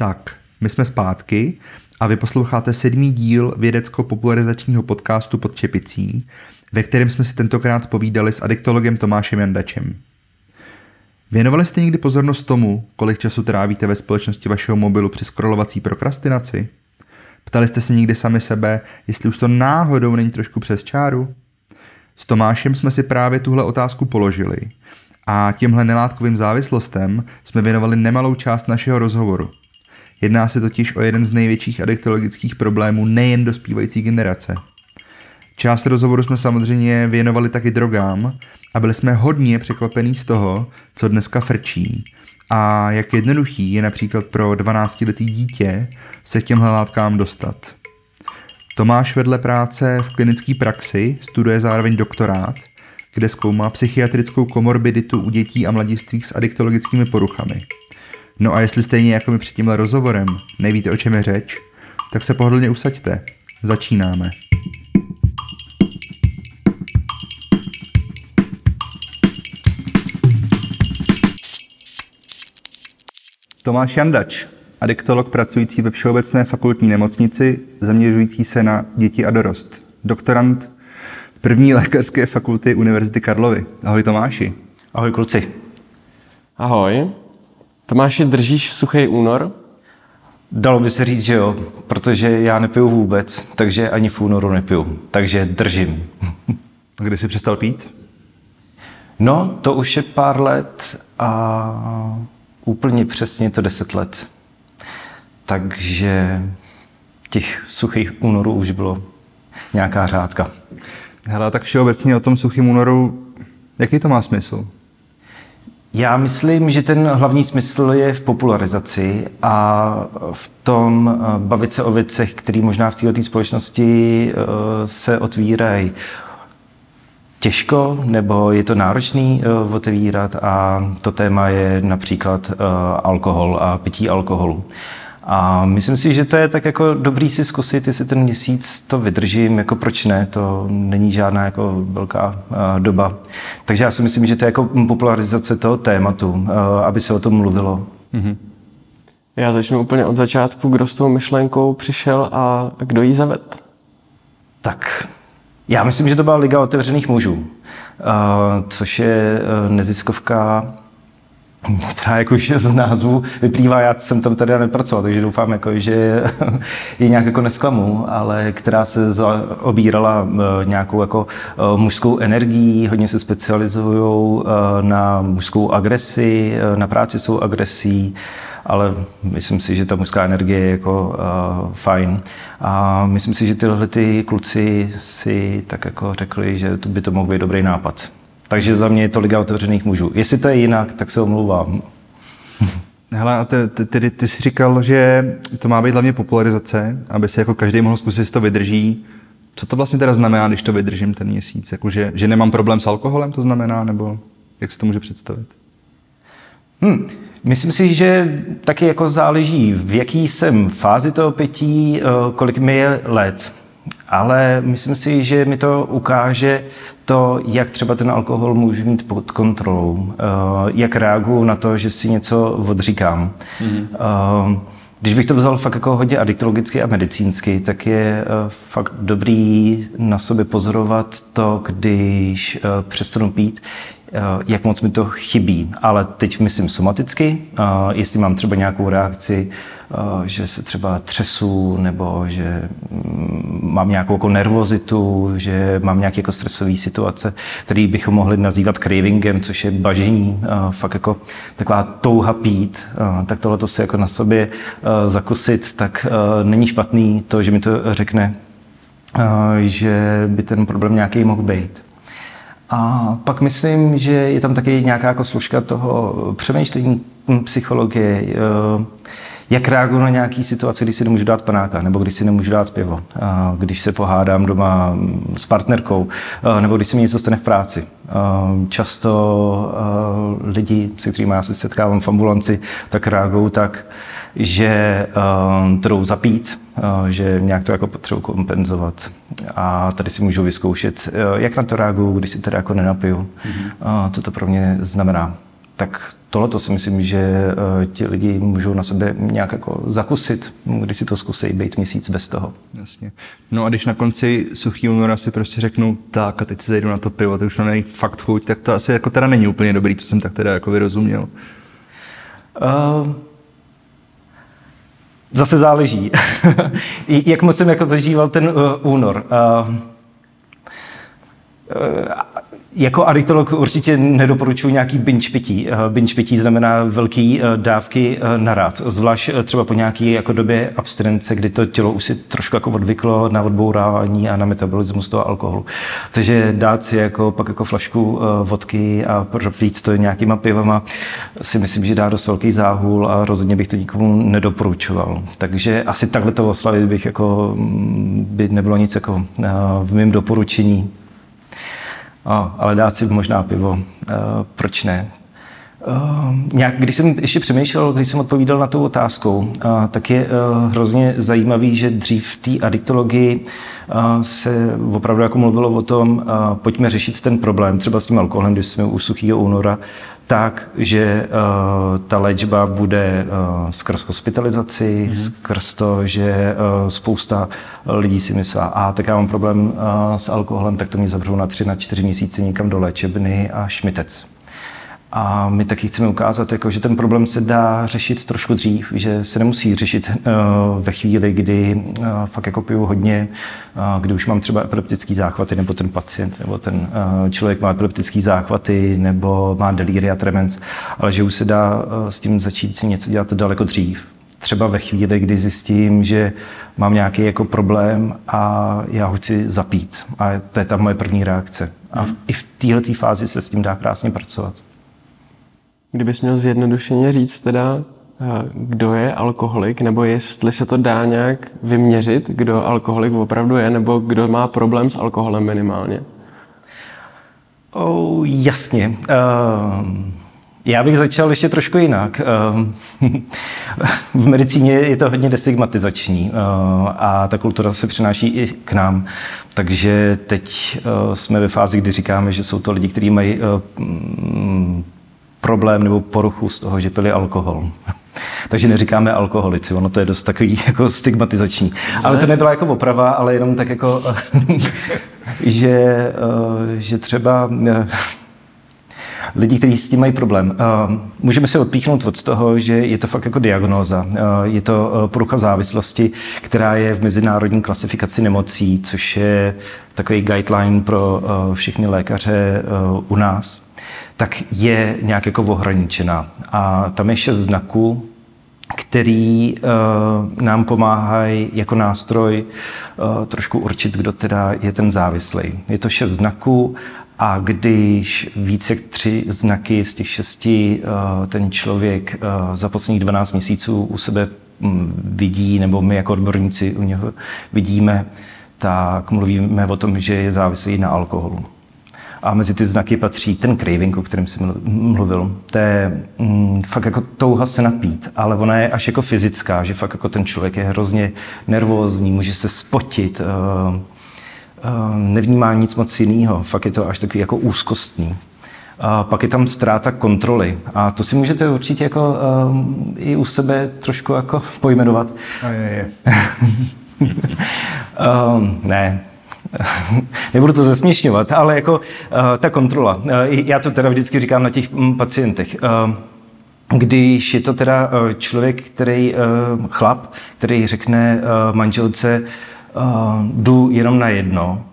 Tak, my jsme zpátky a vy posloucháte sedmý díl vědecko-popularizačního podcastu pod Čepicí, ve kterém jsme si tentokrát povídali s adiktologem Tomášem Jandačem. Věnovali jste někdy pozornost tomu, kolik času trávíte ve společnosti vašeho mobilu při scrollovací prokrastinaci? Ptali jste se někdy sami sebe, jestli už to náhodou není trošku přes čáru? S Tomášem jsme si právě tuhle otázku položili a těmhle nelátkovým závislostem jsme věnovali nemalou část našeho rozhovoru. Jedná se totiž o jeden z největších adiktologických problémů nejen dospívající generace. Část rozhovoru jsme samozřejmě věnovali taky drogám a byli jsme hodně překvapení z toho, co dneska frčí a jak jednoduchý je například pro 12-letý dítě se k těmhle látkám dostat. Tomáš vedle práce v klinické praxi studuje zároveň doktorát, kde zkoumá psychiatrickou komorbiditu u dětí a mladistvých s adiktologickými poruchami. No a jestli stejně jako my před tímhle rozhovorem nevíte, o čem je řeč, tak se pohodlně usaďte. Začínáme. Tomáš Jandač, adiktolog pracující ve Všeobecné fakultní nemocnici, zaměřující se na děti a dorost. Doktorant první lékařské fakulty Univerzity Karlovy. Ahoj Tomáši. Ahoj kluci. Ahoj. Tomáši, držíš suchý únor? Dalo by se říct, že jo, protože já nepiju vůbec, takže ani v únoru nepiju, takže držím. A kdy jsi přestal pít? No, to už je pár let a úplně přesně to deset let. Takže těch suchých únorů už bylo nějaká řádka. Hele, tak všeobecně o tom suchém únoru, jaký to má smysl? Já myslím, že ten hlavní smysl je v popularizaci a v tom eh, bavit se o věcech, které možná v této společnosti eh, se otvírají těžko, nebo je to náročný uh, otevírat a to téma je například alkohol a pití alkoholu. A myslím si, že to je tak jako dobrý si zkusit, jestli ten měsíc to vydržím, jako proč ne, to není žádná jako velká uh, doba. Takže já si myslím, že to je jako popularizace toho tématu, uh, aby se o tom mluvilo. Mm-hmm. Já začnu úplně od začátku, kdo s tou myšlenkou přišel a kdo ji zaved. Tak, já myslím, že to byla Liga otevřených mužů, eh, což je neziskovka, která jako už z názvu vyplývá, já jsem tam tady nepracoval, takže doufám, jako, že je nějak jako nesklamu, ale která se obírala eh, nějakou jako mužskou energií, hodně se specializují na mužskou agresi, na práci jsou agresí, ale myslím si, že ta mužská energie je jako uh, fajn. A myslím si, že tyhle ty kluci si tak jako řekli, že by to mohl být dobrý nápad. Takže za mě je to Liga otevřených mužů. Jestli to je jinak, tak se omlouvám. Hele, a ty, ty, ty jsi říkal, že to má být hlavně popularizace, aby se jako každý mohl zkusit, jestli to vydrží. Co to vlastně teda znamená, když to vydržím ten měsíc? Jako, že, že nemám problém s alkoholem, to znamená? Nebo jak si to může představit? Hmm. Myslím si, že taky jako záleží, v jaký jsem fázi toho pití, eh, kolik mi je let. Ale myslím si, že mi to ukáže to, jak třeba ten alkohol můžu mít pod kontrolou, eh, jak reaguju na to, že si něco odříkám. Mm-hmm. Když bych to vzal fakt jako hodně adiktologicky a medicínsky, tak je fakt dobrý na sobě pozorovat to, když přestanu pít, Eh, jak moc mi to chybí. Ale teď myslím somaticky, eh, jestli mám třeba nějakou reakci, eh, že se třeba třesu, nebo že mm, mám nějakou jako nervozitu, že mám nějaké jako stresové situace, které bychom mohli nazývat cravingem, což je bažení, fakt jako taková touha pít, tak tohle to si jako na sobě zakusit, tak není špatný to, že mi to řekne, že by ten problém nějaký mohl být. A pak myslím, že je tam taky nějaká jako složka toho přemýšlení psychologie, eh, jak reaguju na nějaký situaci, když si nemůžu dát panáka, nebo když si nemůžu dát pivo, když se pohádám doma s partnerkou, nebo když se mi něco stane v práci. Často lidi, se kterými já se setkávám v ambulanci, tak reagují tak, že to jdou zapít, že nějak to jako potřebuji kompenzovat. A tady si můžu vyzkoušet, jak na to reaguju, když si teda jako nenapiju, mm-hmm. co to pro mě znamená. Tak tohle to si myslím, že uh, ti lidi můžou na sebe nějak jako zakusit, když si to zkusí být měsíc bez toho. Jasně. No a když na konci suchý února si prostě řeknu tak a teď si zajdu na to pivo, to už není fakt chuť, tak to asi jako teda není úplně dobrý, co jsem tak teda jako vyrozuměl. Uh, zase záleží, jak moc jsem jako zažíval ten uh, únor. Uh, jako adiktolog určitě nedoporučuji nějaký binge pití. Eh, binge pití znamená velký eh, dávky eh, naraz, zvlášť třeba po nějaké jako době abstinence, kdy to tělo už si trošku jako odvyklo na odbourávání a na metabolismus toho alkoholu. Takže dát si jako pak jako flašku vodky a propít to nějakýma pivama si myslím, že dá dost velký záhul a rozhodně bych to nikomu nedoporučoval. Takže asi takhle to oslavit bych jako, mm, by nebylo nic jako v mém doporučení. Oh, ale dát si možná pivo, uh, proč ne? Uh, nějak, když jsem ještě přemýšlel, když jsem odpovídal na tu otázku, uh, tak je uh, hrozně zajímavý, že dřív v té adiktologii uh, se opravdu jako mluvilo o tom, uh, pojďme řešit ten problém, třeba s tím alkoholem, když jsme u suchého února, tak, že uh, ta léčba bude uh, skrz hospitalizaci, mm-hmm. skrz to, že uh, spousta lidí si myslí, a tak já mám problém uh, s alkoholem, tak to mě zavřou na tři, na čtyři měsíce někam do léčebny a šmitec. A my taky chceme ukázat, jako, že ten problém se dá řešit trošku dřív, že se nemusí řešit uh, ve chvíli, kdy uh, fakt jako piju hodně, uh, kdy už mám třeba epileptický záchvaty, nebo ten pacient, nebo ten uh, člověk má epileptický záchvaty, nebo má delíria tremens, ale že už se dá uh, s tím začít si něco dělat daleko dřív. Třeba ve chvíli, kdy zjistím, že mám nějaký jako problém a já ho chci zapít. A to je ta moje první reakce. A v, i v této fázi se s tím dá krásně pracovat. Kdybys měl zjednodušeně říct teda, eh, kdo je alkoholik, nebo jestli se to dá nějak vyměřit, kdo alkoholik opravdu je, nebo kdo má problém s alkoholem minimálně? Oh, jasně. Uh, já bych začal ještě trošku jinak. Uh, v medicíně je to hodně destigmatizační uh, a ta kultura se přináší i k nám. Takže teď uh, jsme ve fázi, kdy říkáme, že jsou to lidi, kteří mají problém nebo poruchu z toho, že pili alkohol. Takže neříkáme alkoholici, ono to je dost takový jako stigmatizační. Ale to nebyla jako oprava, ale jenom tak jako, že, eh, že třeba eh, lidi, kteří s tím mají problém. Eh, můžeme se odpíchnout od toho, že je to fakt jako diagnóza. Je to porucha závislosti, která je v mezinárodní klasifikaci nemocí, což je takový guideline pro všechny lékaře u nás tak je nějak jako ohraničená. A tam je šest znaků, který uh, nám pomáhají jako nástroj uh, trošku určit, kdo teda je ten závislý. Je to šest znaků a když více jak tři znaky z těch šesti uh, ten člověk uh, za posledních 12 měsíců u sebe um, vidí, nebo my jako odborníci u něho vidíme, tak mluvíme o tom, že je závislý na alkoholu. A mezi ty znaky patří ten craving, o kterém jsem mluvil. To je mm, fakt jako touha se napít, ale ona je až jako fyzická, že fakt jako ten člověk je hrozně nervózní, může se spotit, uh, uh, nevnímá nic moc jiného, fakt je to až takový jako úzkostný. A pak je tam ztráta kontroly. A to si můžete určitě jako uh, i u sebe trošku jako pojmenovat. A je, je. um, ne, nebudu to zesměšňovat, ale jako uh, ta kontrola. Uh, já to teda vždycky říkám na těch um, pacientech. Uh, když je to teda člověk, který, chlap, který řekne manželce, jdu jenom na jedno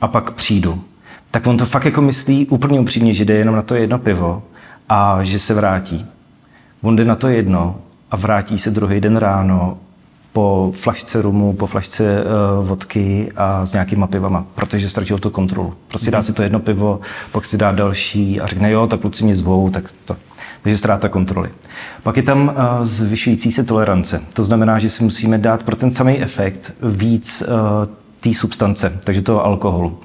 a pak přijdu, tak on to fakt jako myslí úplně upřímně, že jde jenom na to jedno pivo a že se vrátí. On jde na to jedno a vrátí se druhý den ráno po flašce rumu, po flašce uh, vodky a s nějakýma pivama, protože ztratil tu kontrolu. Prostě dá mhm. si to jedno pivo, pak si dá další a řekne, jo, tak kluci mě zvou, tak to. Takže ztráta kontroly. Pak je tam uh, zvyšující se tolerance. To znamená, že si musíme dát pro ten samý efekt víc uh, té substance, takže toho alkoholu.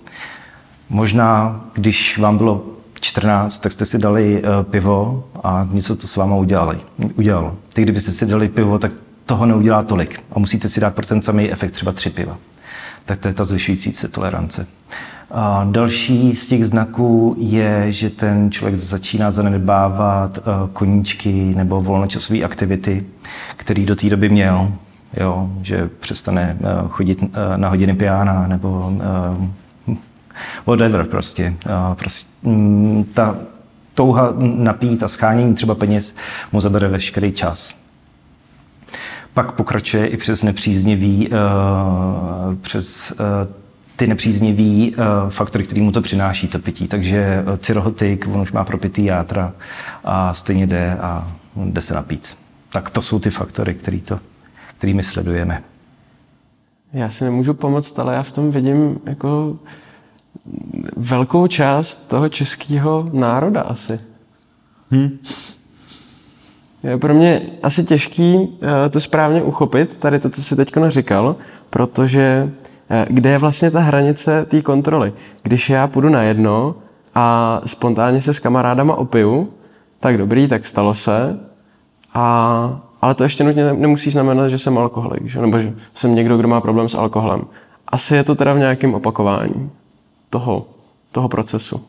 Možná, když vám bylo 14, tak jste si dali uh, pivo a něco to s váma udělali, udělalo. Ty, kdybyste si dali pivo, tak toho neudělá tolik a musíte si dát pro ten samý efekt třeba tři piva. Tak to je ta zvyšující se tolerance. A další z těch znaků je, že ten člověk začíná zanedbávat koníčky nebo volnočasové aktivity, který do té doby měl. Jo, že přestane chodit na hodiny piana nebo whatever prostě. prostě mm, ta touha napít a schánění třeba peněz mu zabere veškerý čas. Pak pokračuje i přes nepříznivý, uh, přes uh, ty nepříznivý uh, faktory, který mu to přináší, to pití. Takže uh, cirhotik, on už má propitý játra a stejně jde a jde se napít. Tak to jsou ty faktory, který to, kterými sledujeme. Já si nemůžu pomoct, ale já v tom vidím jako velkou část toho českého národa asi. Hmm. Je pro mě asi těžký eh, to správně uchopit, tady to, co jsi teď říkal, protože eh, kde je vlastně ta hranice té kontroly? Když já půjdu na jedno a spontánně se s kamarádama opiju, tak dobrý, tak stalo se, a, ale to ještě nutně nemusí znamenat, že jsem alkoholik, že? nebo že jsem někdo, kdo má problém s alkoholem. Asi je to teda v nějakém opakování toho, toho procesu.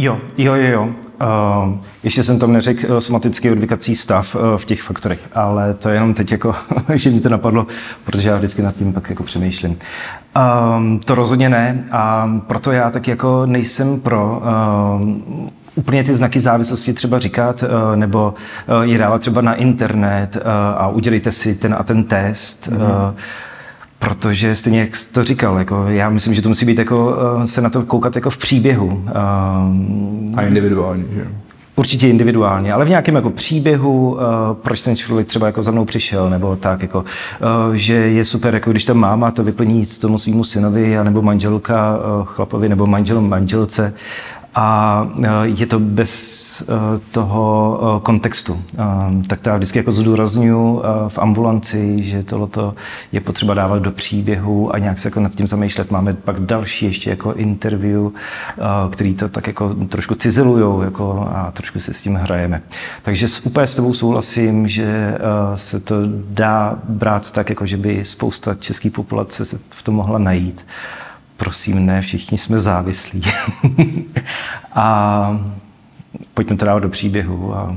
Jo, jo, jo, jo. Uh, ještě jsem tam neřekl uh, somatický odvykací stav uh, v těch faktorech, ale to je jenom teď jako, že mi to napadlo, protože já vždycky nad tím pak jako přemýšlím. Um, to rozhodně ne a proto já tak jako nejsem pro uh, úplně ty znaky závislosti třeba říkat, uh, nebo uh, je dávat třeba na internet uh, a udělejte si ten a ten test. Mm-hmm. Protože stejně, jak jsi to říkal, jako já myslím, že to musí být jako, eh, se na to koukat jako v příběhu. Eh, A individuálně, že Určitě individuálně, ale v nějakém jako příběhu, uh, proč ten člověk třeba jako za mnou přišel, nebo tak, jako, že je super, jako když ta máma to vyplní tomu svýmu synovi, nebo manželka chlapovi, nebo manžel manželce, a e, je to bez e, toho e, kontextu. Tak to já vždycky jako zdůraznuju v ambulanci, že tohleto je potřeba dávat do příběhu a nějak se jako nad tím zamýšlet. Máme pak další ještě jako interview, který to tak jako trošku cizelujou jako a trošku se s tím hrajeme. Takže úplně s tebou souhlasím, že se to dá brát tak, jako že by spousta české populace se v tom mohla najít prosím, ne, všichni jsme závislí. a pojďme to dávat do příběhu a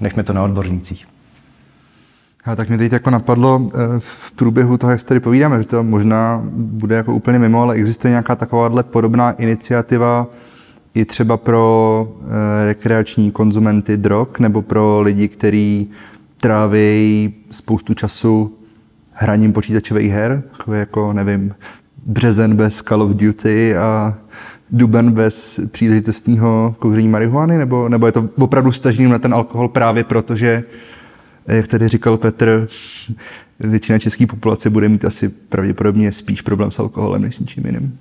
nechme to na odbornících. A tak mě teď jako napadlo eh, v průběhu toho, jak tady povídáme, že to možná bude jako úplně mimo, ale existuje nějaká takováhle podobná iniciativa i třeba pro eh, rekreační konzumenty drog nebo pro lidi, kteří tráví spoustu času hraním počítačových her, jako nevím, březen bez Call of Duty a duben bez příležitostního kouření marihuany, nebo, nebo je to opravdu stažený na ten alkohol právě proto, že, jak tady říkal Petr, většina české populace bude mít asi pravděpodobně spíš problém s alkoholem než s ničím jiným.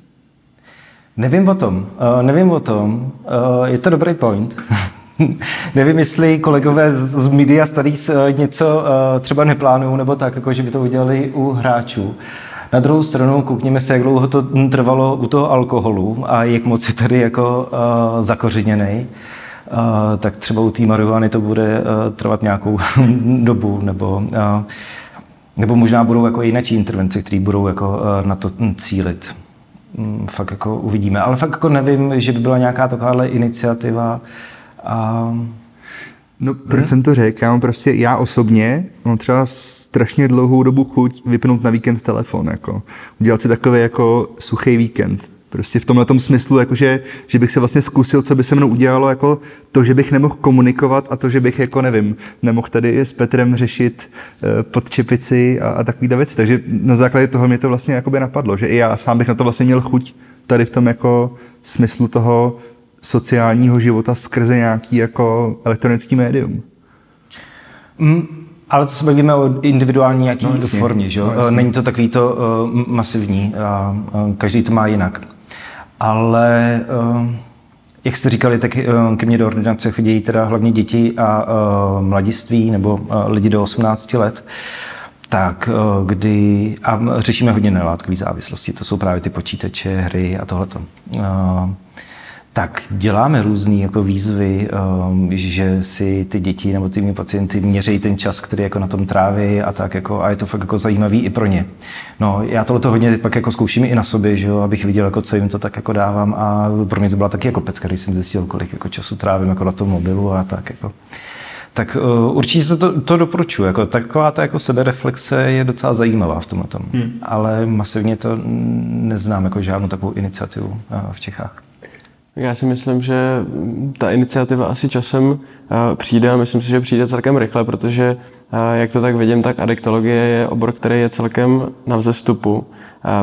Nevím o tom, uh, nevím o tom. Uh, je to dobrý point. Nevím, jestli kolegové z Media Studies uh, něco uh, třeba neplánují, nebo tak, jako že by to udělali u hráčů. Na druhou stranu koukněme se, jak dlouho to trvalo u toho alkoholu a jak moc je tady jako uh, zakořeněný. Uh, tak třeba u té marihuany to bude uh, trvat nějakou dobu, nebo, uh, nebo možná budou jako jiné intervence, které budou jako na to cílit. Um, fakt jako uvidíme. Ale fakt jako nevím, že by byla nějaká takováhle iniciativa. Uh, No, proč hmm. jsem to řekl? Já mám prostě, já osobně mám třeba strašně dlouhou dobu chuť vypnout na víkend telefon, jako. Udělat si takový jako suchý víkend. Prostě v tomhle tom smyslu, jakože, že bych se vlastně zkusil, co by se mnou udělalo, jako to, že bych nemohl komunikovat a to, že bych, jako nevím, nemohl tady s Petrem řešit uh, pod čepici a, a takový věci. Takže na základě toho mě to vlastně jakoby napadlo, že i já sám bych na to vlastně měl chuť tady v tom jako smyslu toho, sociálního života skrze nějaký jako elektronický médium. Mm, ale to se bavíme o individuální nějaký no, jasně, formě, že? No, Není to takový to uh, masivní, a, uh, každý to má jinak. Ale uh, jak jste říkali, tak uh, ke mně do ordinace chodí teda hlavně děti a uh, mladiství nebo uh, lidi do 18 let. Tak, kdy, a řešíme hodně nelátkové závislosti, to jsou právě ty počítače, hry a tohleto. Uh, tak děláme různé jako výzvy, um, že si ty děti nebo ty pacienty měří ten čas, který jako na tom tráví a tak jako, a je to fakt jako zajímavý i pro ně. No, já tohle hodně pak jako zkouším i na sobě, že jo, abych viděl, jako, co jim to tak jako dávám a pro mě to byla taky jako pecka, když jsem zjistil, kolik jako času trávím jako na tom mobilu a tak jako. Tak uh, určitě to, to, to doporučuji. Jako, taková ta jako sebereflexe je docela zajímavá v tomhle tom. Hmm. Ale masivně to neznám jako žádnou takovou iniciativu uh, v Čechách. Já si myslím, že ta iniciativa asi časem přijde a myslím si, že přijde celkem rychle, protože jak to tak vidím, tak adiktologie je obor, který je celkem na vzestupu.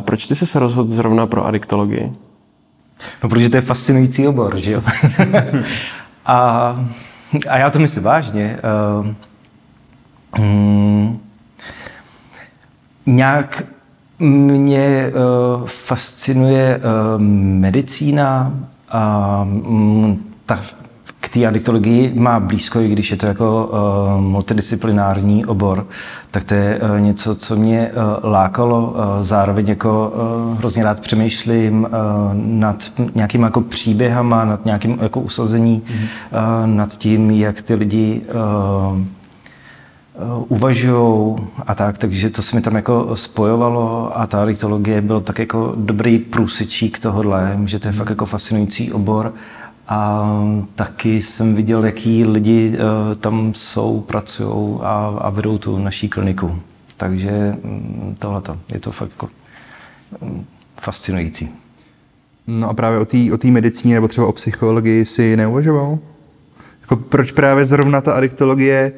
Proč ty jsi se rozhodl zrovna pro adiktologii? No, protože to je fascinující obor, že jo? a, a já to myslím vážně. Uh, um, nějak mě uh, fascinuje uh, medicína, a mm, ta, k té adiktologii má blízko, i když je to jako uh, multidisciplinární obor, tak to je uh, něco, co mě uh, lákalo. Uh, zároveň jako uh, hrozně rád přemýšlím uh, nad nějakým jako příběhama, nad nějakým jako usazení, mm-hmm. uh, nad tím, jak ty lidi uh, uvažují a tak, takže to se mi tam jako spojovalo a ta adiktologie byl tak jako dobrý průsečík tohohle, že to je fakt jako fascinující obor a taky jsem viděl, jaký lidi uh, tam jsou, pracují a, a vedou tu naší kliniku. Takže mm, tohleto, je to fakt jako mm, fascinující. No a právě o té o medicíně nebo třeba o psychologii si neuvažoval? Jako proč právě zrovna ta adiktologie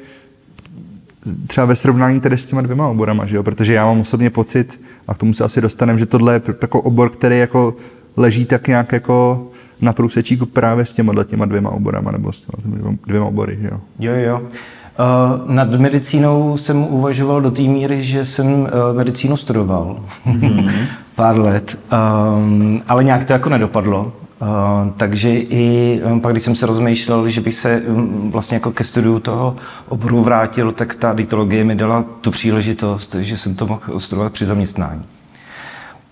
třeba ve srovnání tedy s těma dvěma oborama, že jo? protože já mám osobně pocit, a k tomu se asi dostaneme, že tohle je jako obor, který jako leží tak nějak jako na průsečíku právě s těma těma dvěma oborama, nebo s těma dvěma obory, že jo? Jo, jo. Uh, nad medicínou jsem uvažoval do té míry, že jsem uh, medicínu studoval mm-hmm. pár let, um, ale nějak to jako nedopadlo. Uh, takže i um, pak, když jsem se rozmýšlel, že bych se um, vlastně jako ke studiu toho oboru vrátil, tak ta dietologie mi dala tu příležitost, že jsem to mohl studovat při zaměstnání.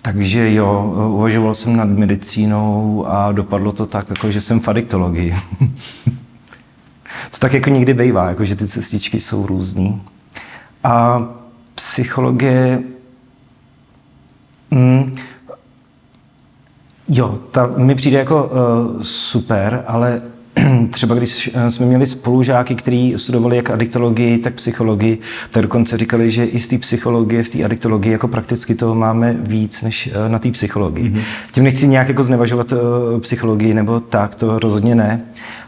Takže jo, uvažoval jsem nad medicínou a dopadlo to tak, jako že jsem v adiktologii. to tak jako někdy bývá, jako že ty cestičky jsou různý. A psychologie... Mm, Jo, ta mi přijde jako uh, super, ale třeba když eh, jsme měli spolužáky, kteří studovali jak adiktologii, tak psychologii, tak dokonce říkali, že i z té psychologie, v té adiktologii jako prakticky toho máme víc než uh, na té psychologii. Mm-hmm. Tím nechci nějak jako znevažovat uh, psychologii nebo tak, to rozhodně ne,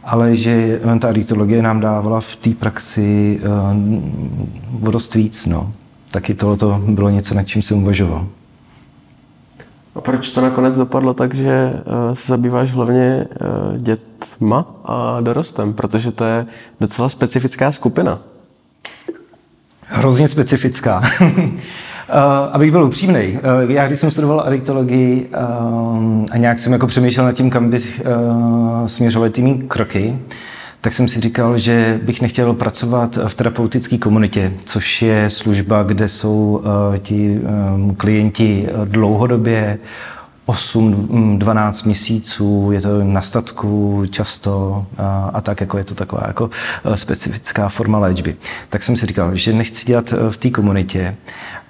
ale že ta adiktologie nám dávala v té praxi uh, dost víc, no. Taky tohle bylo něco, nad čím jsem uvažoval. A proč to nakonec dopadlo tak, že eh, se zabýváš hlavně eh, dětma a dorostem? Protože to je docela specifická skupina. Hrozně specifická. Uh, abych byl upřímný, já když jsem studoval adiktologii a nějak jsem jako přemýšlel nad tím, kam by směřovaly ty kroky, tak jsem si říkal, že bych nechtěl pracovat v terapeutické komunitě, což je služba, kde jsou uh, ti um, klienti dlouhodobě, 8-12 měsíců, je to na statku často a, a tak, jako je to taková jako specifická forma léčby. Tak jsem si říkal, že nechci dělat v té komunitě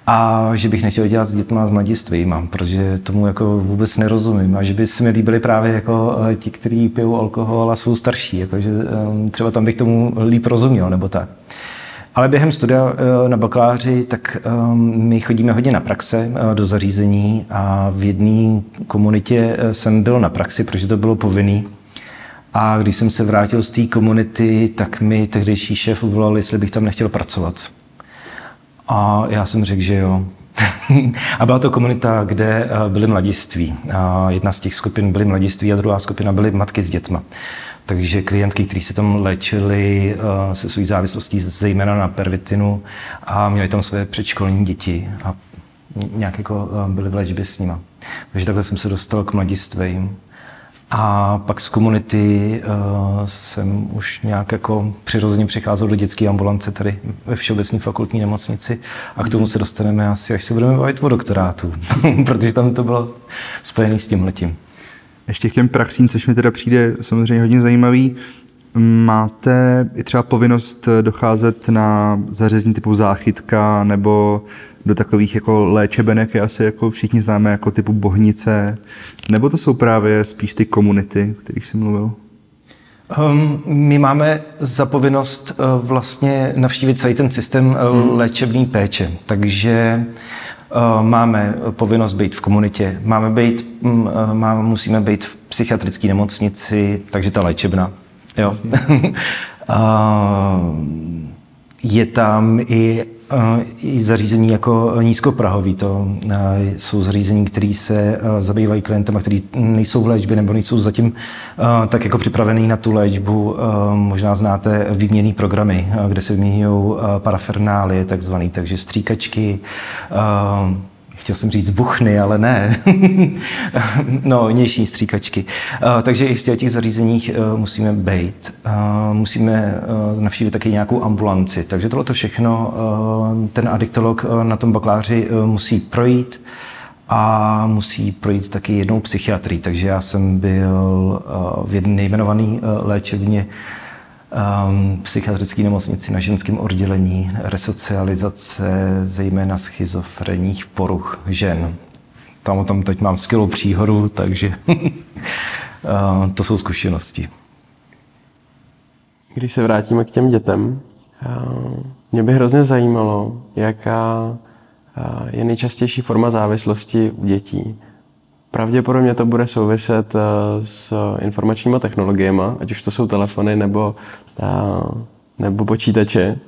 a že bych nechtěl dělat s dětma s mladistvýma, protože tomu jako vůbec nerozumím a že by se mi líbili právě jako eh, ti, kteří pijou alkohol a jsou starší, jako že ehm, třeba tam bych tomu líp rozuměl nebo tak. Ale během studia eh, na bakaláři, tak ehm, my chodíme hodně na praxe eh, do zařízení a v jedné komunitě jsem byl na praxi, protože to bylo povinný. A když jsem se vrátil z té komunity, tak mi tehdejší šéf uvolal, jestli bych tam nechtěl pracovat. A já jsem řekl, že jo. a byla to komunita, kde eh, byly mladiství. A jedna z těch skupin byly mladiství a druhá skupina byly matky s dětma. Takže klientky, kteří se tam léčili uh, se svou závislostí zejména na pervitinu a měli tam své předškolní děti a nějak jako uh, byli v léčbě s nima. Takže takhle jsem se dostal k mladistvím. A pak z komunity uh, jsem už nějak jako přirozeně přicházel do dětské ambulance tady ve Všeobecné fakultní nemocnici a k tomu se dostaneme asi, až se budeme bavit o doktorátu, protože tam to bylo spojené s tím letím. Ještě k těm praxím, což mi teda přijde samozřejmě hodně zajímavý. Máte i třeba povinnost docházet na zařazení typu záchytka nebo do takových jako léčebenek, je asi jako všichni známe jako typu bohnice, nebo to jsou právě spíš ty komunity, kterých jsi mluvil? Um, my máme zapovinnost uh, vlastně navštívit celý ten systém uh, hmm. léčebný péče, takže uh, máme povinnost být v komunitě, máme být, um, máme, musíme být v psychiatrické nemocnici, takže ta léčebna. Jo. je tam i i zařízení jako nízkoprahový. To jsou zařízení, které se zabývají klientem, kteří nejsou v léčbě nebo nejsou zatím tak jako připravený na tu léčbu. Možná znáte výměný programy, kde se vyměňují parafernálie takzvaný, takže stříkačky, chtěl jsem říct buchny, ale ne. no, nější stříkačky. Uh, takže i v těch zařízeních uh, musíme být. Uh, musíme navštívit taky nějakou ambulanci. Takže tohle všechno ten adiktolog na tom bakaláři musí projít a musí projít taky jednou psychiatrii. Takže já jsem byl v jedné nejmenované léčebně um, psychiatrické nemocnici na ženském oddělení, resocializace zejména schizofrenních poruch žen. Tam o tom teď mám skvělou příhodu, takže uh, to jsou zkušenosti. Když se vrátíme k těm dětem, uh, mě by hrozně zajímalo, jaká uh, je nejčastější forma závislosti u dětí. Pravděpodobně to bude souviset eh, s informačními technologiemi, ať už to jsou telefony nebo, eh, nebo počítače,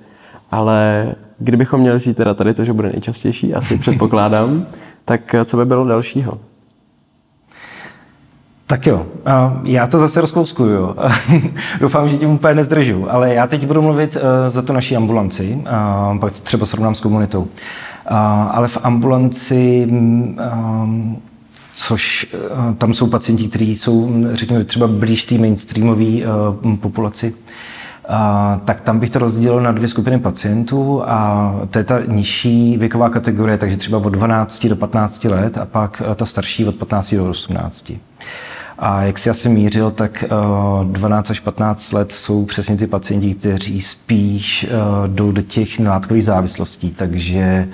ale kdybychom měli si teda tady to, že bude nejčastější, asi předpokládám, tak eh, co by bylo dalšího? Tak jo, já to zase rozkouskuju. Doufám, že tím úplně nezdržu, ale já teď budu mluvit za tu naší ambulanci, pak třeba srovnám s komunitou. Ale v ambulanci mm, což eh, tam jsou pacienti, kteří jsou, řekněme, třeba blíž té mainstreamové uh, populaci, uh, tak tam bych to rozdělil na dvě skupiny pacientů a to je ta nižší věková kategorie, takže třeba od 12 do 15 let a pak ta starší od 15 do 18. A jak si asi mířil, tak 12 až 15 let jsou přesně ty pacienti, kteří spíš jdou do těch nelátkových závislostí, takže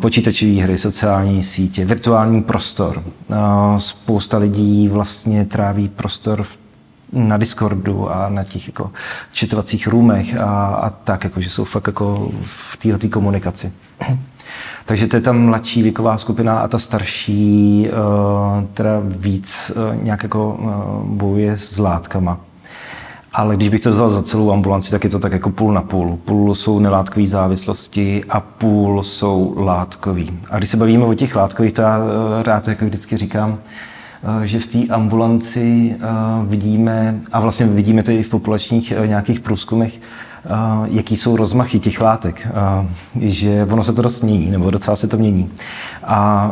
počítačové hry, sociální sítě, virtuální prostor. Spousta lidí vlastně tráví prostor na Discordu a na těch jako četovacích růmech a, a tak, jako, že jsou fakt jako v této komunikaci. Takže to je ta mladší věková skupina a ta starší teda víc nějak jako bojuje s látkama. Ale když bych to vzal za celou ambulanci, tak je to tak jako půl na půl. Půl jsou nelátkové závislosti a půl jsou látkový. A když se bavíme o těch látkových, to já eh, rád jako vždycky říkám, eh, že v té ambulanci eh, vidíme, a vlastně vidíme to i v populačních nějakých průzkumech, jaký jsou rozmachy těch látek, že ono se to dost mění, nebo docela se to mění. A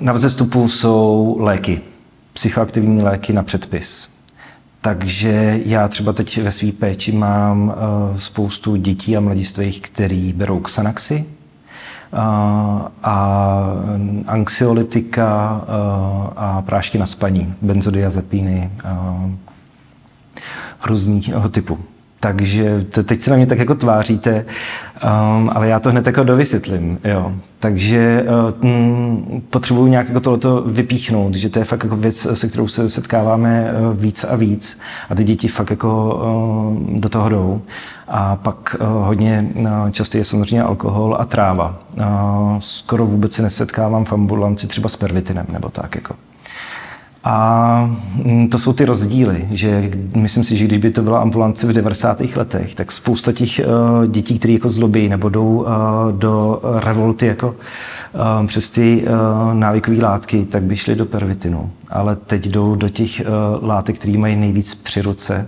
na vzestupu jsou léky, psychoaktivní léky na předpis. Takže já třeba teď ve své péči mám uh, spoustu dětí a mladistvých, který berou Xanaxy uh, a anxiolytika uh, a prášky na spaní, benzodiazepíny různého typu. Takže teď se na mě tak jako tváříte, um, ale já to hned jako dovysvětlím. Jo. Takže um, potřebuji nějak jako tohleto vypíchnout, že to je fakt jako věc, se kterou se setkáváme uh, víc a víc a ty děti fakt jako uh, do toho jdou. A pak uh, hodně uh, často je samozřejmě alkohol a tráva. Uh, skoro vůbec se nesetkávám v ambulanci třeba s pervitinem nebo tak jako. A mm, to jsou ty rozdíly, že myslím si, že když by to byla ambulance v 90. letech, tak spousta těch uh, dětí, které jako zlobí nebo jdou uh, do revolty jako uh, přes ty návykové látky, tak by šly do pervitinu. Ale teď jdou do těch látek, které mají nejvíc při ruce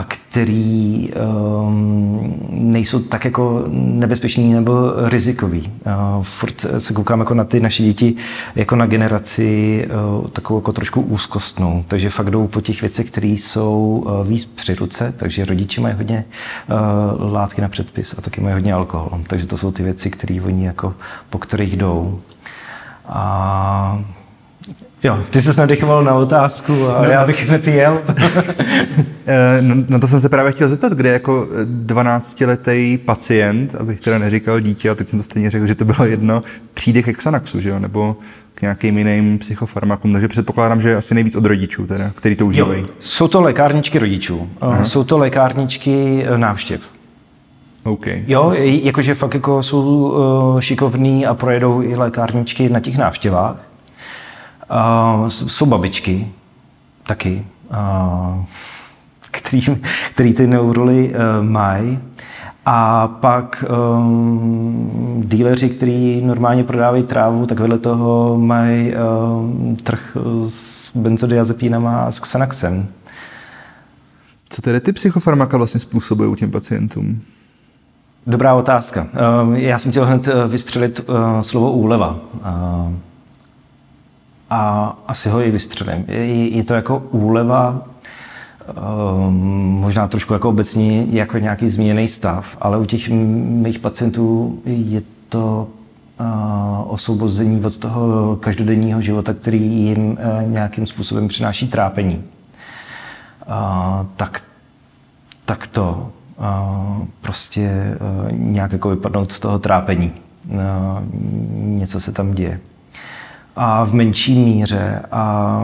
a který um, nejsou tak jako nebezpeční nebo rizikový. Uh, furt se koukám jako na ty naše děti jako na generaci uh, takovou jako trošku úzkostnou, takže fakt jdou po těch věcech, které jsou uh, víc při ruce, takže rodiče mají hodně uh, látky na předpis a taky mají hodně alkohol, takže to jsou ty věci, které oni jako, po kterých jdou. A Jo, ty jsi nadechoval na otázku a no, já bych hned jel. Eh, no, na to jsem se právě chtěl zeptat, kde jako 12-letý pacient, abych teda neříkal dítě, a teď jsem to stejně řekl, že to bylo jedno, přijde ke Xanaxu, že jo? nebo k nějakým jiným psychofarmakům, takže předpokládám, že asi nejvíc od rodičů, teda, který to užívají. Jo, jsou to lékárničky rodičů, eh, Aha. jsou to lékárničky eh, návštěv. Okay. Jo, jakože fakt jako jsou šikovní a projedou i lékárničky na těch návštěvách. Uh, jsou babičky taky, uh, který, který ty neuroly uh, mají. A pak um, díleři, kteří normálně prodávají trávu, tak vedle toho mají um, trh s benzodiazepínama a s Xanaxem. Co tedy ty psychofarmaka vlastně způsobují těm pacientům? Dobrá otázka. Um, já jsem chtěl hned vystřelit uh, slovo úleva. Uh, a asi ho i vystřelím. Je, je to jako úleva Ehm, možná trošku jako obecně jako nějaký změněný stav, ale u těch mých pacientů je to eh, osvobození od toho každodenního života, který jim eh, nějakým způsobem přináší trápení. Tak, tak to prostě eh, nějak jako vypadnout z toho trápení. Něco se tam děje. A v menší míře a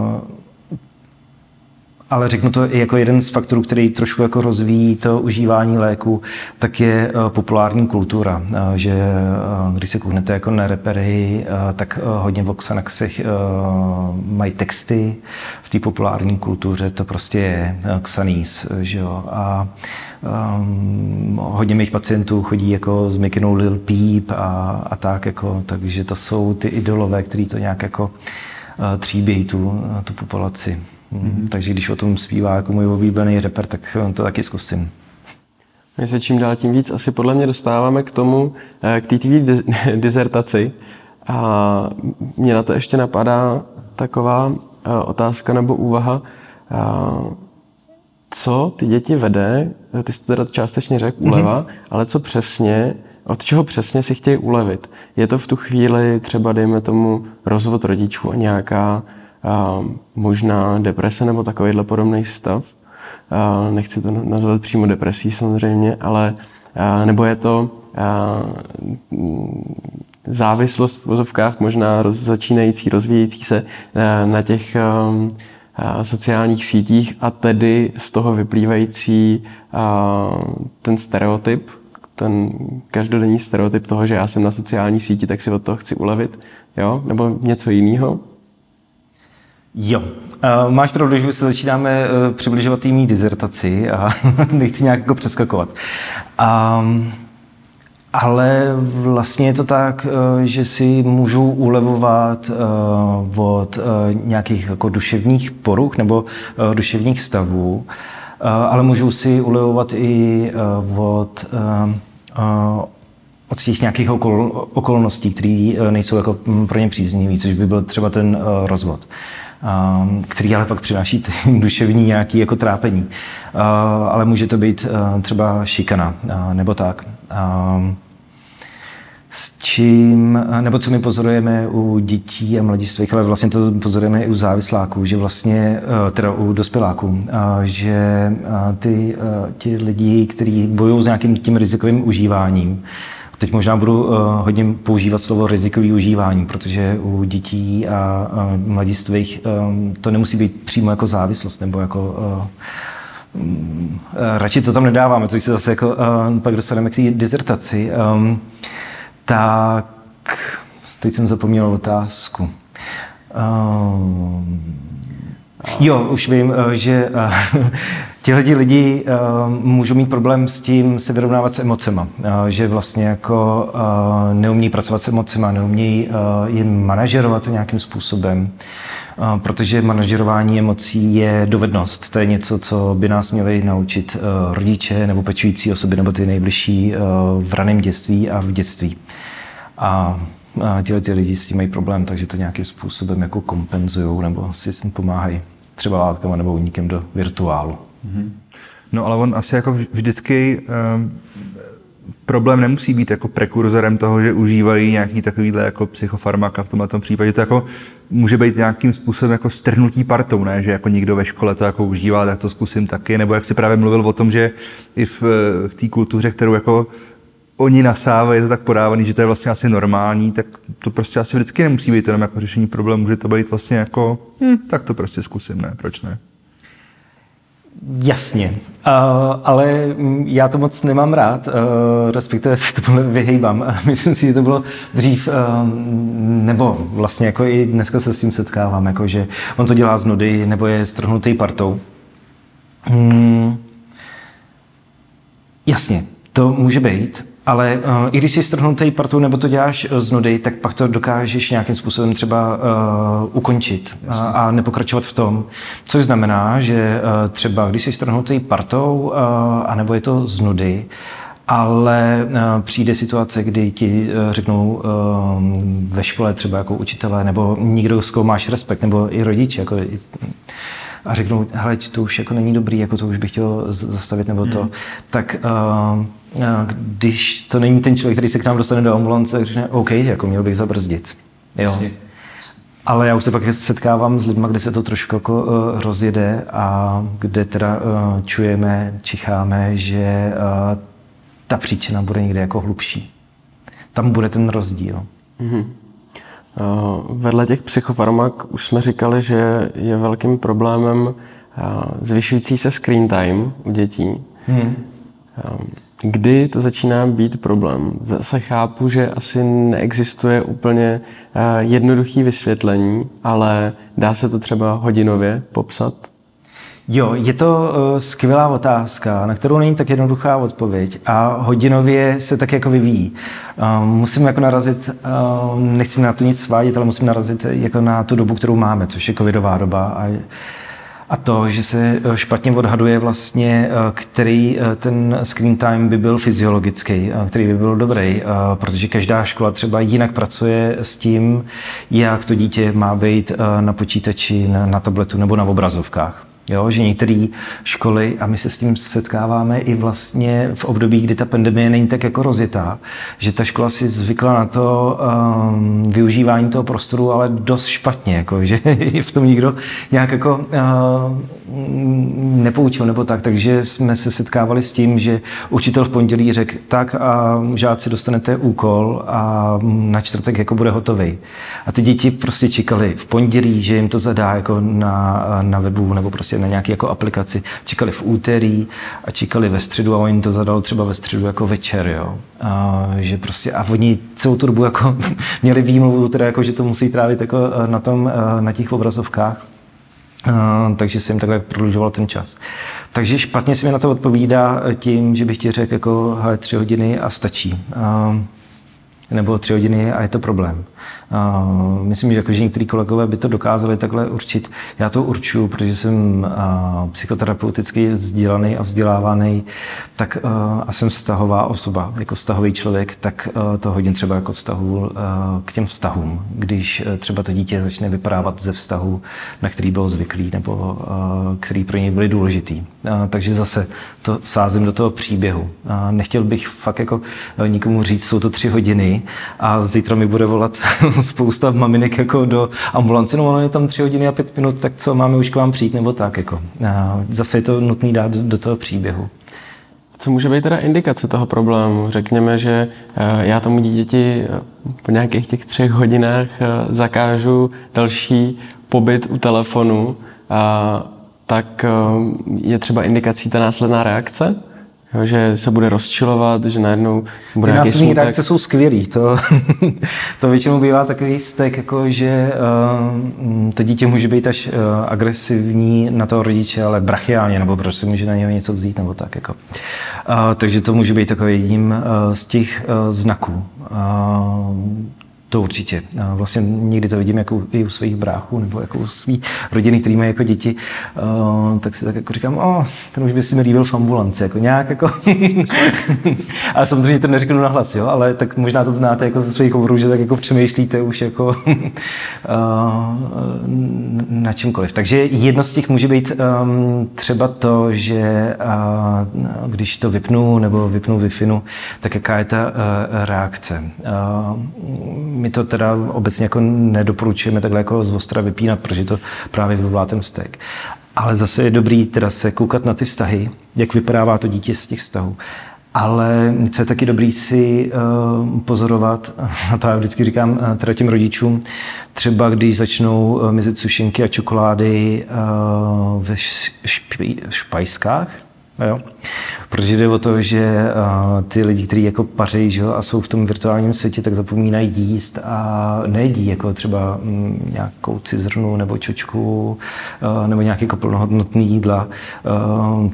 ale řeknu to i jako jeden z faktorů, který trošku jako rozvíjí to užívání léku, tak je eh, populární kultura, eh, že eh, když se kouknete jako na repery, tak hodně v Xanaxech mají texty, v té populární kultuře to prostě je Xanís, že jo, a um, hodně mých pacientů chodí jako s Mikinou Lil Peep a, a tak jako, takže to jsou ty idolové, kteří to nějak jako tříbějí tu, tu populaci. Mm-hmm. Takže když o tom zpívá jako můj oblíbený reper, tak to taky zkusím. My se čím dál tím víc asi podle mě dostáváme k tomu, eh, k té tvý dizertaci. A mě na to ještě napadá taková eh, otázka nebo úvaha, eh, co ty děti vede, ty jsi to teda částečně řekl, uleva, mm-hmm. ale co přesně, od čeho přesně si chtějí ulevit? Je to v tu chvíli třeba, dejme tomu, rozvod rodičů a nějaká možná deprese nebo takovýhle podobný stav. Nechci to nazvat přímo depresí samozřejmě, ale nebo je to závislost v vozovkách možná roz, začínající, rozvíjející se na těch sociálních sítích a tedy z toho vyplývající ten stereotyp, ten každodenní stereotyp toho, že já jsem na sociální síti, tak si od toho chci ulevit, jo? nebo něco jiného. Jo. Máš pravdu, že už se začínáme uh, přibližovat tým dizertaci a nechci nějak jako přeskakovat. Um, ale vlastně je to tak, uh, že si můžu ulevovat uh, od nějakých jako duševních poruch nebo duševních stavů, ale můžu si ulevovat i od od těch nějakých okol, okolností, které nejsou jako mm, pro ně příznivé, což by byl třeba ten rozvod. Ehm, který ale pak přináší duševní nějaký jako trápení. Ehm, ale může to být ehm, třeba šikana nebo tak. S čím, nebo co my pozorujeme u dětí a mladistvých, ale vlastně to pozorujeme i u závisláků, že vlastně, teda u dospěláků, že ty, ti lidi, kteří bojují s nějakým tím rizikovým užíváním, Teď možná budu uh, hodně používat slovo rizikový užívání, protože u dětí a mladistvých um, to nemusí být přímo jako závislost nebo jako uh, radši to tam nedáváme, což se zase jako, uh, pak dostaneme k té dizertaci. Um, tak teď jsem zapomněl otázku. Um, jo, už vím, že Tihle lidi uh, můžou mít problém s tím se vyrovnávat s emocema, že vlastně jako neumí pracovat s emocema, neumí jim manažerovat nějakým způsobem, protože manažerování emocí je dovednost. To je něco, co by nás měli naučit rodiče nebo pečující osoby nebo ty nejbližší v raném dětství a v dětství. A tihle ty lidi s tím mají problém, takže to nějakým způsobem jako kompenzují nebo si s tím pomáhají třeba látkama nebo unikem do virtuálu. No ale on asi jako vždycky, ehm, problém nemusí být jako prekurzorem toho, že užívají nějaký takovýhle jako psychofarmaka v tomhle případě. To jako může být nějakým způsobem jako strhnutí partou, ne? že jako někdo ve škole to jako užívá, tak to zkusím taky, nebo jak si právě mluvil o tom, že i v, v té kultuře, kterou jako oni nasávají, je to tak podávaný, že to je vlastně asi normální, tak to prostě asi vždycky nemusí být jenom jako řešení problému, může to být vlastně jako, hm, tak to prostě zkusím, ne, proč ne? Jasně, uh, ale já to moc nemám rád, uh, respektive se tomu vyhejbám. Myslím si, že to bylo dřív, uh, nebo vlastně jako i dneska se s tím setkávám, jako že on to dělá z nudy, nebo je strhnutý partou. Hmm. Jasně, to může být, ale uh, i když jsi strhnutý partou nebo to děláš z nudy, tak pak to dokážeš nějakým způsobem třeba uh, ukončit uh, a nepokračovat v tom. Což znamená, že uh, třeba když jsi strhnutý partou, uh, anebo je to z nudy, ale uh, přijde situace, kdy ti uh, řeknou uh, ve škole třeba jako učitelé, nebo někdo, s máš respekt, nebo i rodiče, jako a řeknou, hele, to už jako není dobrý, jako to už bych chtěl zastavit, nebo to, hmm. tak uh, když to není ten člověk, který se k nám dostane do ambulance, řekne, OK, jako měl bych zabrzdit. Jo. Ale já už se pak setkávám s lidmi, kde se to trošku jako uh, rozjede a kde teda uh, čujeme, čicháme, že uh, ta příčina bude někde jako hlubší. Tam bude ten rozdíl. Mm-hmm. Uh, vedle těch psychofarmak už jsme říkali, že je velkým problémem uh, zvyšující se screen time u dětí. Hmm. Um, Kdy to začíná být problém? Zase chápu, že asi neexistuje úplně eh, jednoduchý vysvětlení, ale dá se to třeba hodinově popsat? Jo, je to uh, skvělá otázka, na kterou není tak jednoduchá odpověď a hodinově se tak jako vyvíjí. Uh, musím jako narazit, nechci na to nic svádět, ale musím narazit jako na tu dobu, kterou máme, což je covidová doba a a to, že se eh, špatně odhaduje vlastně, eh, který eh, ten screen time by byl fyziologický, který by byl dobrý, protože každá škola třeba jinak pracuje s tím, jak to dítě má být na počítači, na, na tabletu nebo na obrazovkách. Jo, že některé školy, a my se s tím setkáváme i vlastně v období, kdy ta pandemie není tak jako rozjetá, že ta škola si zvykla na to um, využívání toho prostoru, ale dost špatně, jako, že v tom nikdo nějak jako uh, nepoučil nebo tak, takže jsme se setkávali s tím, že učitel v pondělí řekl, tak a žáci dostanete úkol a na čtvrtek jako bude hotový. A ty děti prostě čekali v pondělí, že jim to zadá jako na, na webu nebo prostě na nějaký jako aplikaci. Čekali v úterý a čekali ve středu a on jim to zadal třeba ve středu jako večer, jo. A, že prostě, a oni celou tu dobu jako měli výmluvu, teda jako, že to musí trávit jako na tom, na těch obrazovkách takže jsem takhle prodlužoval ten čas. Takže špatně si mi na to odpovídá tím, že bych ti řekl jako hele, tři hodiny a stačí. Nebo tři hodiny a je to problém. Myslím, že, jako, že některý kolegové by to dokázali takhle určit. Já to určuju, protože jsem psychoterapeuticky vzdělaný a vzdělávaný, tak a jsem vztahová osoba, jako vztahový člověk, tak to hodně třeba jako vztahu k těm vztahům. Když třeba to dítě začne vypadávat ze vztahu, na který bylo zvyklý nebo který pro něj byly důležitý. Takže zase to sázím do toho příběhu. Nechtěl bych fakt jako nikomu říct, jsou to tři hodiny a zítra mi bude volat spousta maminek jako do ambulance, no ono je tam tři hodiny a pět minut, tak co, máme už k vám přijít nebo tak. Jako. Zase je to nutné dát do toho příběhu. Co může být teda indikace toho problému? Řekněme, že eh, já tomu dítěti eh, po nějakých těch třech hodinách eh, zakážu další pobyt u telefonu, tak je třeba indikací ta následná reakce? Jo, že se bude rozčilovat, že najednou bude Ty následní reakce jsou skvělý. To, to většinou bývá takový stek, jako že uh, to dítě může být až uh, agresivní na toho rodiče, ale brachiálně, nebo prostě může na něho něco vzít, nebo tak. Jako. Uh, takže to může být takový jedním uh, z těch uh, znaků. Uh, To určitě. A vlastně někdy to vidím jako i u svých bráchů nebo jako u svých rodiny, který mají jako děti, uh, tak si tak jako říkám, o, oh, ten už by si mi líbil v ambulanci, jako nějak jako. ale samozřejmě to neřeknu nahlas, jo, ale tak možná to znáte jako ze svých hovorů, že tak jako přemýšlíte už jako uh, na čemkoliv. Takže jedno z těch může být um, třeba to, že když to vypnu nebo vypnu wi tak jaká je ta uh, reakce. My to teda obecně jako nedoporučujeme takhle jako z ostra vypínat, protože to právě vyvolá ten vztek. Ale zase je dobrý teda se koukat na ty vztahy, jak vypadává to dítě z těch vztahů. Ale co je taky dobrý si uh, pozorovat, a to já vždycky říkám uh, teda těm rodičům, třeba když začnou uh, mizet sušenky a čokolády ve špajskách, Jo? Protože jde o to, že ty lidi, kteří jako paří že, a jsou v tom virtuálním světě, tak zapomínají jíst a nejedí jako třeba mm, nějakou cizrnu nebo čočku nebo nějaké jako plnohodnotné jídla,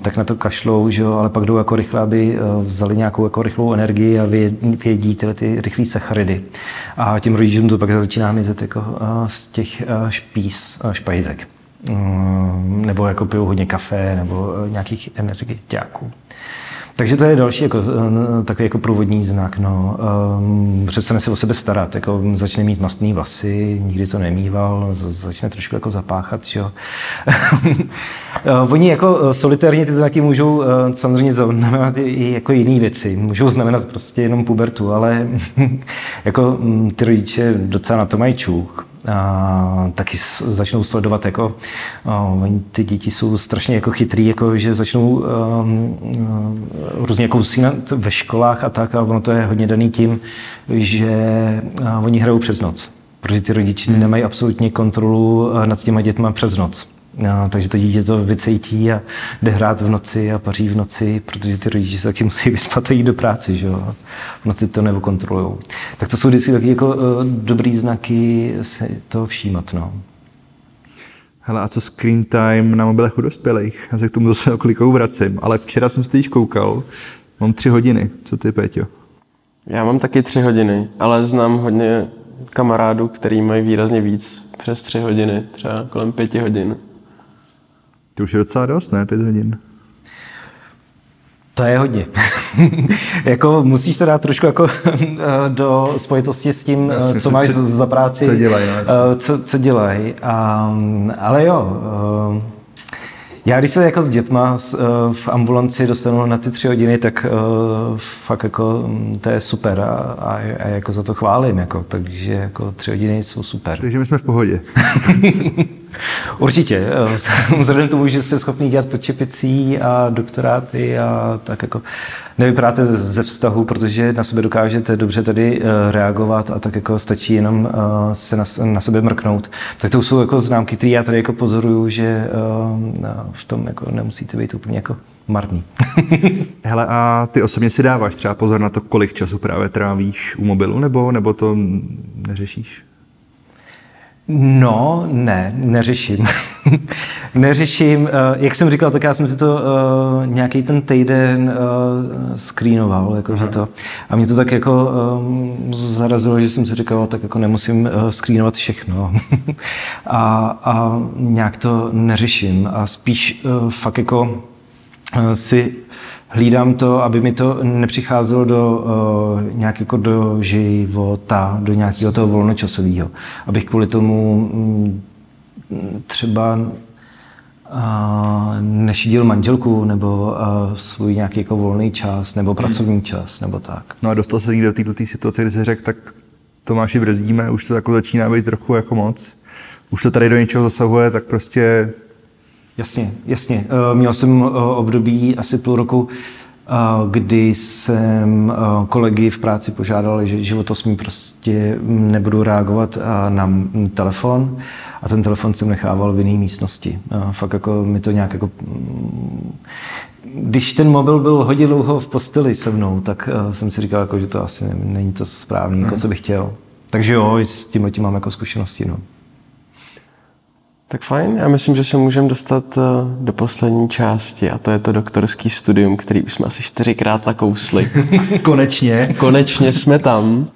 tak na to kašlou, že, ale pak jdou jako rychle, aby vzali nějakou jako rychlou energii a vědí tyhle ty rychlé sacharidy. A těm rodičům to pak začíná mizet jako z těch uh, špajzek. Mm, nebo jako piju hodně kafe nebo eh, nějakých energiáků. Takže to je další jako, eh, takový jako průvodní znak. No. Um, přestane se o sebe starat, jako začne mít mastné vlasy, nikdy to nemýval, začne trošku jako zapáchat. Že jo. Oni jako solitérně ty znaky můžou samozřejmě znamenat i jako jiné věci. Můžou znamenat prostě jenom pubertu, ale jako mm, ty rodiče docela na to mají čůch a, taky začnou sledovat, jako a, ty děti jsou strašně jako chytrý, jako, že začnou a, a, různě jako usínat ve školách a tak a ono to je hodně daný tím, že a, oni hrajou přes noc, protože ty rodiče hmm. nemají absolutně kontrolu nad těma dětma přes noc. No, takže to dítě to vycejtí a jde hrát v noci a paří v noci, protože ty rodiče se taky musí vyspat a jít do práce, že jo? V noci to nebo kontrolují. Tak to jsou vždycky taky jako uh, dobrý znaky se to všímat, no. Hele, a co screen time na mobilech u dospělých? Já se k tomu zase oklikou vracím, ale včera jsem se koukal, mám tři hodiny. Co ty, Péťo? Já mám taky tři hodiny, ale znám hodně kamarádů, který mají výrazně víc, přes tři hodiny, třeba kolem pěti hodin. To už je docela dost, ne? Pět hodin. To je hodně. jako musíš to dát trošku jako do spojitosti s tím, Jasně, co máš co, za práci. Co dělají. No, eh, co, co dělají. Um, ale jo, um, já když se jako s dětma eh, v ambulanci dostanu na ty tři hodiny, tak uh, fakt jako mm, to je super a, a, a jako za to chválím. Jako, takže jako tři hodiny jsou super. Takže my jsme v pohodě. Určitě. Eh, vzhledem tomu, že jste schopni dělat podčepicí a doktoráty a tak jako nevypadáte ze vztahu, protože na sebe dokážete dobře tady eh, reagovat a tak jako stačí jenom eh, se na, na sebe mrknout. Tak to jsou jako známky, které já tady jako pozoruju, že v tom jako nemusíte být úplně jako marný. Hele, a ty osobně si dáváš třeba pozor na to, kolik času právě trávíš u mobilu, nebo, nebo to neřešíš? No, ne, neřeším. neřeším. Eh, jak jsem říkal, tak já jsem si to uh, nějaký ten týden uh, screenoval, jako, že to, a mě to tak jako um, zarazilo, že jsem si říkal, tak jako nemusím uh, screenovat všechno. a, a nějak to neřeším. A spíš uh, fakt jako uh, si hlídám to, aby mi to nepřicházelo do uh, nějak jako do života, do nějakého toho volnočasového. Abych kvůli tomu um, třeba uh, nešidil manželku nebo uh, svůj nějaký jako volný čas nebo pracovní čas nebo tak. No a dostal se někdy do této situace, kdy se řekl, tak Tomáši brzdíme, už to jako začíná být trochu jako moc. Už to tady do něčeho zasahuje, tak prostě Jasně, jasně. Eh, měl jsem eh, období asi půl roku, eh, kdy jsem kolegy v práci požádal, že životosmí prostě nebudu reagovat na telefon a ten telefon jsem nechával v jiné místnosti. Fakt jako mi to nějak jako mm, když ten mobil byl hodně dlouho v posteli se mnou, tak jsem si říkal, jako, že to asi není to správné, jako co bych chtěl. Takže jo, s tím mám jako zkušenosti. No. Tak fajn, já myslím, že se můžeme dostat eh, do poslední části a to je to doktorský studium, který už jsme asi čtyřikrát nakousli. Konečně. Konečně jsme tam.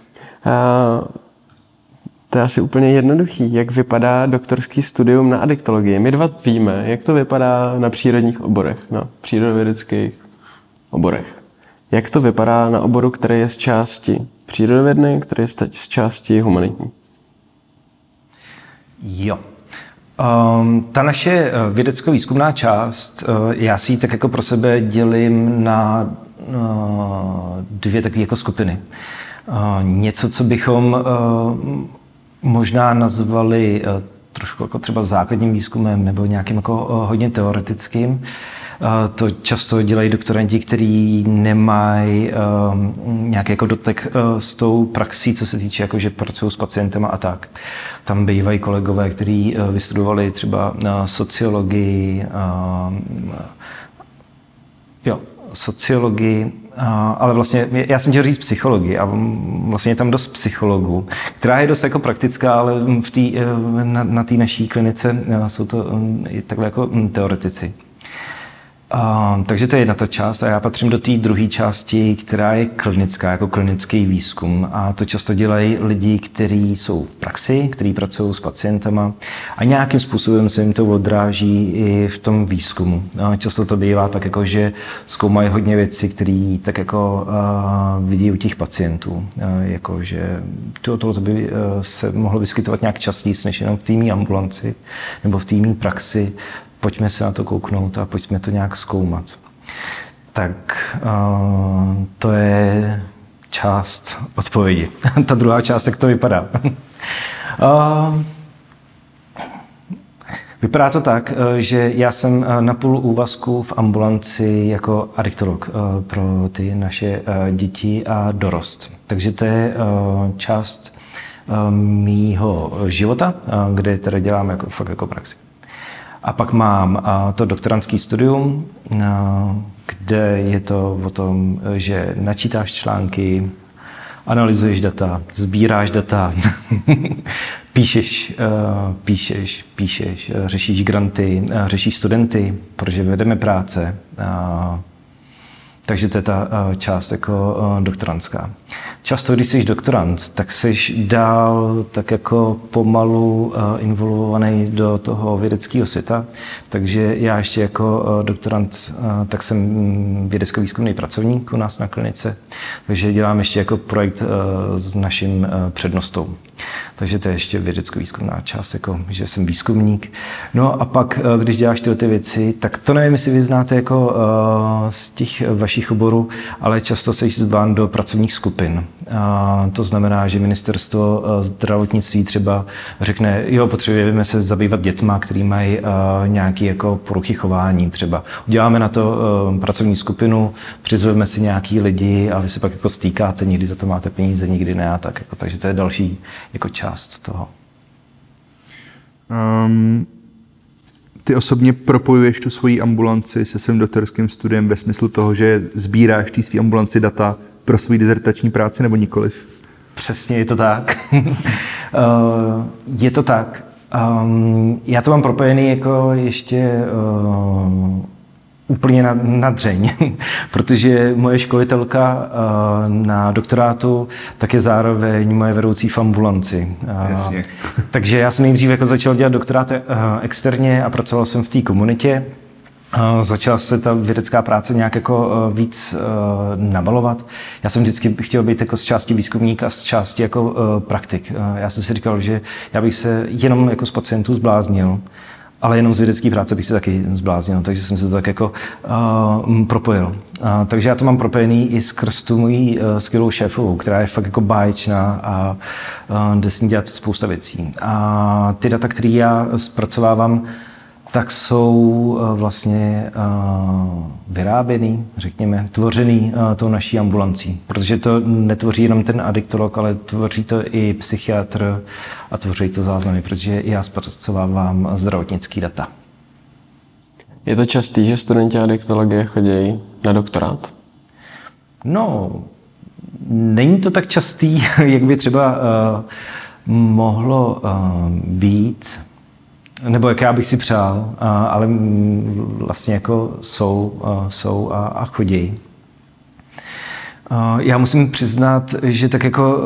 Eh, To je asi úplně jednoduchý. Jak vypadá doktorský studium na adiktologii? My dva víme, jak to vypadá na přírodních oborech, na přírodovědeckých oborech. Jak to vypadá na oboru, který je z části přírodovědný, který je z části humanitní? Jo. Um, ta naše eh, vědecko-výzkumná část, uh, já si ji tak jako pro sebe dělím na uh, dvě takové jako skupiny. Uh, něco, co bychom uh, možná nazvali trošku jako třeba základním výzkumem nebo nějakým jako hodně teoretickým. To často dělají doktorandi, kteří nemají um, nějaký jako dotek uh, s tou praxí, co se týče, jako že pracují s pacientem a tak. Tam bývají kolegové, kteří uh, vystudovali třeba uh, sociologii, uh, jo, sociologii, ale vlastně já jsem chtěl říct psychologii a vlastně je tam dost psychologů, která je dost jako praktická, ale v tý, na, na té naší klinice jsou to takhle jako teoretici. Takže to je jedna ta část a já patřím do té druhé části, která je klinická, jako klinický výzkum. A to často dělají lidi, kteří jsou v praxi, kteří pracují s pacientama a nějakým způsobem se jim to odráží i v tom výzkumu. Uh, často to bývá tak, jako, že zkoumají hodně věcí, které tak jako uh, vidí u těch pacientů. Uh, jako, že to, to by uh, se mohlo vyskytovat nějak častěji, než jenom v týmní ambulanci nebo v týmní praxi pojďme se na to kouknout a pojďme to nějak zkoumat. Tak uh, to je část odpovědi. Ta druhá část, jak to vypadá. uh, Vypadá to tak, že já jsem na půl úvazku v ambulanci jako adiktolog pro ty naše děti a dorost. Takže to je část mýho života, kde teda dělám jako, fakt jako praxi. A pak mám to doktorantský studium, kde je to o tom, že načítáš články, analyzuješ data, sbíráš data, píšeš, píšeš, píšeš, řešíš granty, řešíš studenty, protože vedeme práce, takže to je ta část jako doktorantská. Často, když jsi doktorant, tak jsi dál tak jako pomalu eh, involvovaný do toho vědeckého světa. Takže já ještě jako doktorant, tak jsem mm, vědecko-výzkumný pracovník u nás na klinice, takže dělám ještě jako projekt s naším přednostou. Takže to je ještě vědecko-výzkumná část, jako, že jsem výzkumník. No a pak, když děláš tyhle ty věci, tak to nevím, jestli vy znáte jako z těch vašich oborů, ale často se zván do pracovních skupin. A to znamená, že ministerstvo eh, zdravotnictví třeba řekne, jo, potřebujeme se zabývat dětma, který mají uh, nějaký jako poruchy chování třeba. Uděláme na to uh, pracovní skupinu, přizveme si nějaký lidi a vy se pak jako stýkáte, někdy za to máte peníze, nikdy ne a tak. Jako, takže to je další jako část toho. Um, ty osobně propojuješ tu svoji ambulanci se svým doktorským studiem ve smyslu toho, že sbíráš ty svý ambulanci data pro svou dizertační práci nebo nikoliv? Přesně je to tak. Eh, je to tak. Um, já to mám propojený jako ještě uh, úplně na, na dřeň, protože moje školitelka uh, na doktorátu tak je zároveň moje vedoucí v ambulanci. Uh, Jasně. takže já jsem nejdřív jako začal dělat doktorát uh, externě a pracoval jsem v té komunitě. Začala se ta vědecká práce nějak jako uh, víc uh, nabalovat. Já jsem vždycky chtěl být jako z části výzkumník a z části jako uh, praktik. Já jsem si říkal, že já bych se jenom jako z pacientů zbláznil ale jenom z vědecké práce bych se taky zbláznil, takže jsem se to tak jako propojil. Takže já to mám propojený i skrz tu mojí skvělou šéfovou, která je fakt jako báječná a jde s ní dělat spousta věcí. A ty data, které já zpracovávám, tak jsou eh, vlastně eh, vyráběný, řekněme, tvořený eh, tou naší ambulancí. Protože to netvoří jenom ten adiktolog, ale tvoří to i psychiatr a tvoří to záznamy, protože já zpracovávám zdravotnický data. Je to častý, že studenti adiktologie chodí na doktorát? No, není to tak častý, jak by třeba uh, mohlo uh, být nebo jak já bych si přál, ale vlastně jako jsou, jsou a, a chodí. Já musím přiznat, že tak jako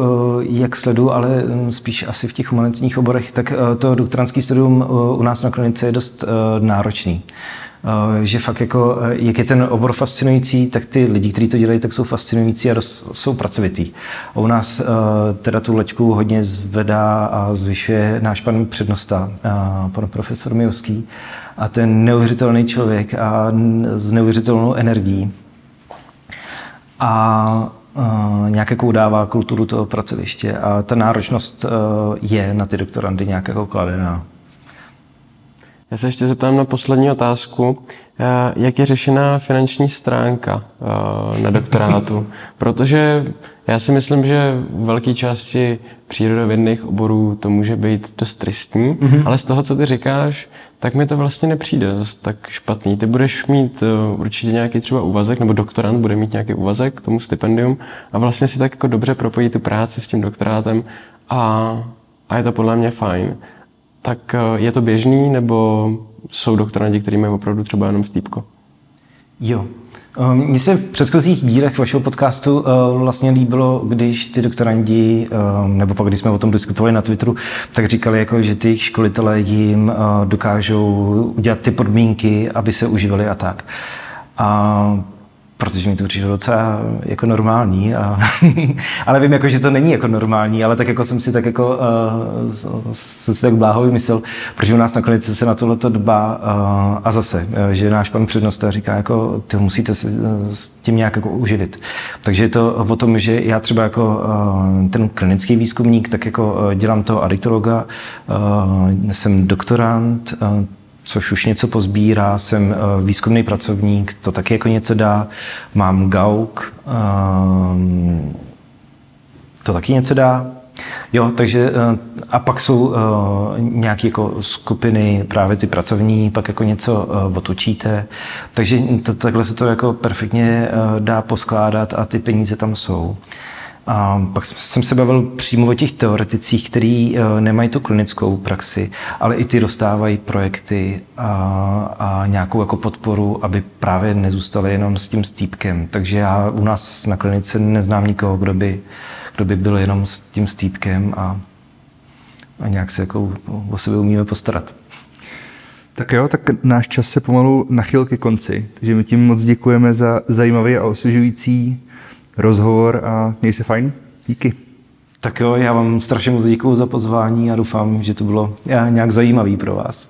jak sledu, ale hm, spíš asi v těch humanitních oborech, tak to doktorantský studium u nás na klinice je dost náročný. Eh, že fakt jako, eh, jak je ten obor fascinující, tak ty lidi, kteří to dělají, tak jsou fascinující a dost, jsou pracovitý. A u nás eh, teda tu lečku hodně zvedá a zvyšuje náš pan přednosta, pan profesor Mijovský. A ten neuvěřitelný člověk a s neuvěřitelnou energií. A nějak jako dává kulturu toho pracoviště a ta náročnost je na ty doktorandy nějak jako kladená. Já se ještě zeptám na poslední otázku. Eh, jak je řešená finanční stránka eh, na doktorátu? Protože já si myslím, že v velké části přírodovědných oborů to může být dost tristní, mm-hmm. ale z toho, co ty říkáš, tak mi to vlastně nepřijde zase tak špatný. Ty budeš mít eh, určitě nějaký třeba úvazek, nebo doktorant bude mít nějaký úvazek k tomu stipendium a vlastně si tak jako dobře propojí tu práci s tím doktorátem a, a je to podle mě fajn tak eh, je to běžný, nebo jsou doktorandi, kteří mají opravdu třeba jenom stýpko? Jo. Eh, mně se v předchozích dílech vašeho podcastu eh, vlastně líbilo, když ty doktorandi, nebo pak když jsme o tom diskutovali na Twitteru, tak říkali, jako, že ty školitelé jim dokážou udělat ty podmínky, aby se uživili a tak. A protože mi to přijde docela jako normální. A, ale vím, jako, že to není jako normální, ale tak jako jsem si tak jako, uh, jsem si tak bláho vymyslel, protože u nás nakonec se na tohle dbá uh, a zase, uh, že náš pan přednosta říká, jako, ty musíte se s tím nějak jako uživit. Takže je to o tom, že já třeba jako uh, ten klinický výzkumník, tak jako dělám toho adiktologa, uh, jsem doktorant, uh, což už něco pozbírá, jsem eh, výzkumný pracovník, to taky jako něco dá, mám GAUK, ehm, to taky něco dá. Jo, takže eh, a pak jsou eh, nějaké jako skupiny, právě ty pracovní, pak jako něco otočíte. Takže takhle se to jako perfektně dá poskládat a ty peníze tam jsou. A pak jsem se bavil přímo o těch teoreticích, kteří eh, nemají tu klinickou praxi, ale i ty dostávají projekty a, a nějakou jako podporu, aby právě nezůstali jenom s tím stýpkem. Takže já u nás na klinice neznám nikoho, kdo by, kdo by byl jenom s tím stýpkem a, a nějak se jako o sebe umíme postarat. Tak jo, tak náš čas se pomalu nachyl ke konci, takže my tím moc děkujeme za zajímavý a osvěžující rozhovor a měj se fajn. Díky. Tak jo, já vám strašně moc děkuji za pozvání a doufám, že to bylo nějak zajímavý pro vás.